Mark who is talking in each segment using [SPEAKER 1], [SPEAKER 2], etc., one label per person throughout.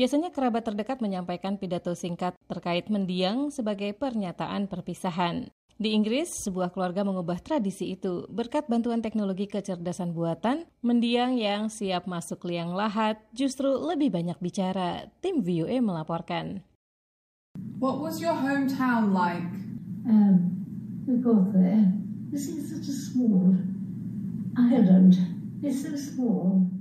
[SPEAKER 1] Biasanya kerabat terdekat menyampaikan pidato singkat terkait mendiang sebagai pernyataan perpisahan. Di Inggris, sebuah keluarga mengubah tradisi itu berkat bantuan teknologi kecerdasan buatan. Mendiang yang siap masuk liang lahat justru lebih banyak bicara. Tim VOA melaporkan.
[SPEAKER 2] What was your hometown like?
[SPEAKER 3] Um, we got there. This is such a small island. It's so small.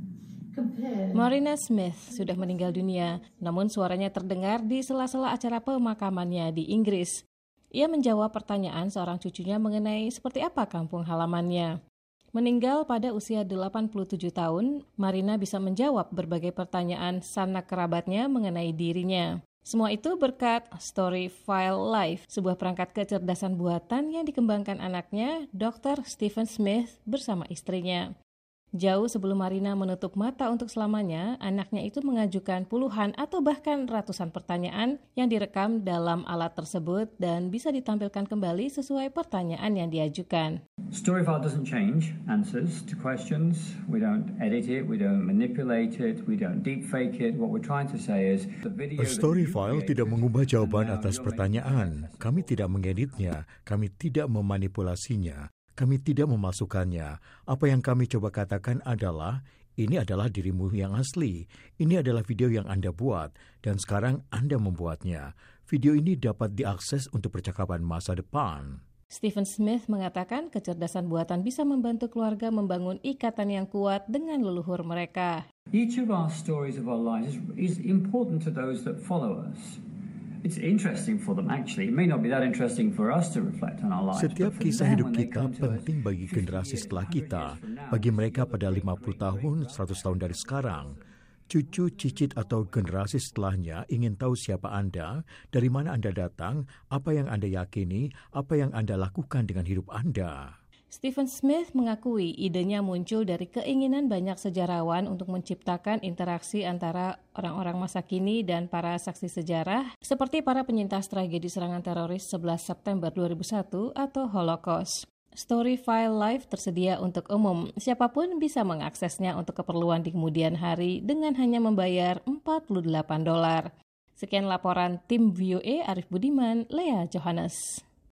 [SPEAKER 1] Marina Smith sudah meninggal dunia, namun suaranya terdengar di sela-sela acara pemakamannya di Inggris. Ia menjawab pertanyaan seorang cucunya mengenai seperti apa kampung halamannya. Meninggal pada usia 87 tahun, Marina bisa menjawab berbagai pertanyaan sanak kerabatnya mengenai dirinya. Semua itu berkat Story File Life, sebuah perangkat kecerdasan buatan yang dikembangkan anaknya, Dr. Stephen Smith, bersama istrinya. Jauh sebelum Marina menutup mata untuk selamanya, anaknya itu mengajukan puluhan atau bahkan ratusan pertanyaan yang direkam dalam alat tersebut dan bisa ditampilkan kembali sesuai pertanyaan yang diajukan.
[SPEAKER 4] Storyfile doesn't change answers to questions. We don't edit it, we don't manipulate it, we don't deepfake it. What we're trying to say is the video
[SPEAKER 5] Storyfile tidak mengubah jawaban atas pertanyaan. Kami tidak mengeditnya, kami tidak memanipulasinya. Kami tidak memasukkannya. Apa yang kami coba katakan adalah, ini adalah dirimu yang asli. Ini adalah video yang Anda buat, dan sekarang Anda membuatnya. Video ini dapat diakses untuk percakapan masa depan.
[SPEAKER 1] Stephen Smith mengatakan kecerdasan buatan bisa membantu keluarga membangun ikatan yang kuat dengan leluhur mereka.
[SPEAKER 4] Each of our stories of our lives is important to those that follow us.
[SPEAKER 5] Setiap kisah hidup kita penting bagi generasi setelah kita, bagi mereka pada 50 tahun, 100 tahun dari sekarang. Cucu, cicit, atau generasi setelahnya ingin tahu siapa Anda, dari mana Anda datang, apa yang Anda yakini, apa yang Anda lakukan dengan hidup Anda.
[SPEAKER 1] Stephen Smith mengakui idenya muncul dari keinginan banyak sejarawan untuk menciptakan interaksi antara orang-orang masa kini dan para saksi sejarah, seperti para penyintas tragedi serangan teroris 11 September 2001 atau Holocaust. Story File Live tersedia untuk umum. Siapa pun bisa mengaksesnya untuk keperluan di kemudian hari dengan hanya membayar 48 dolar. Sekian laporan tim VOA Arif Budiman, Lea Johannes.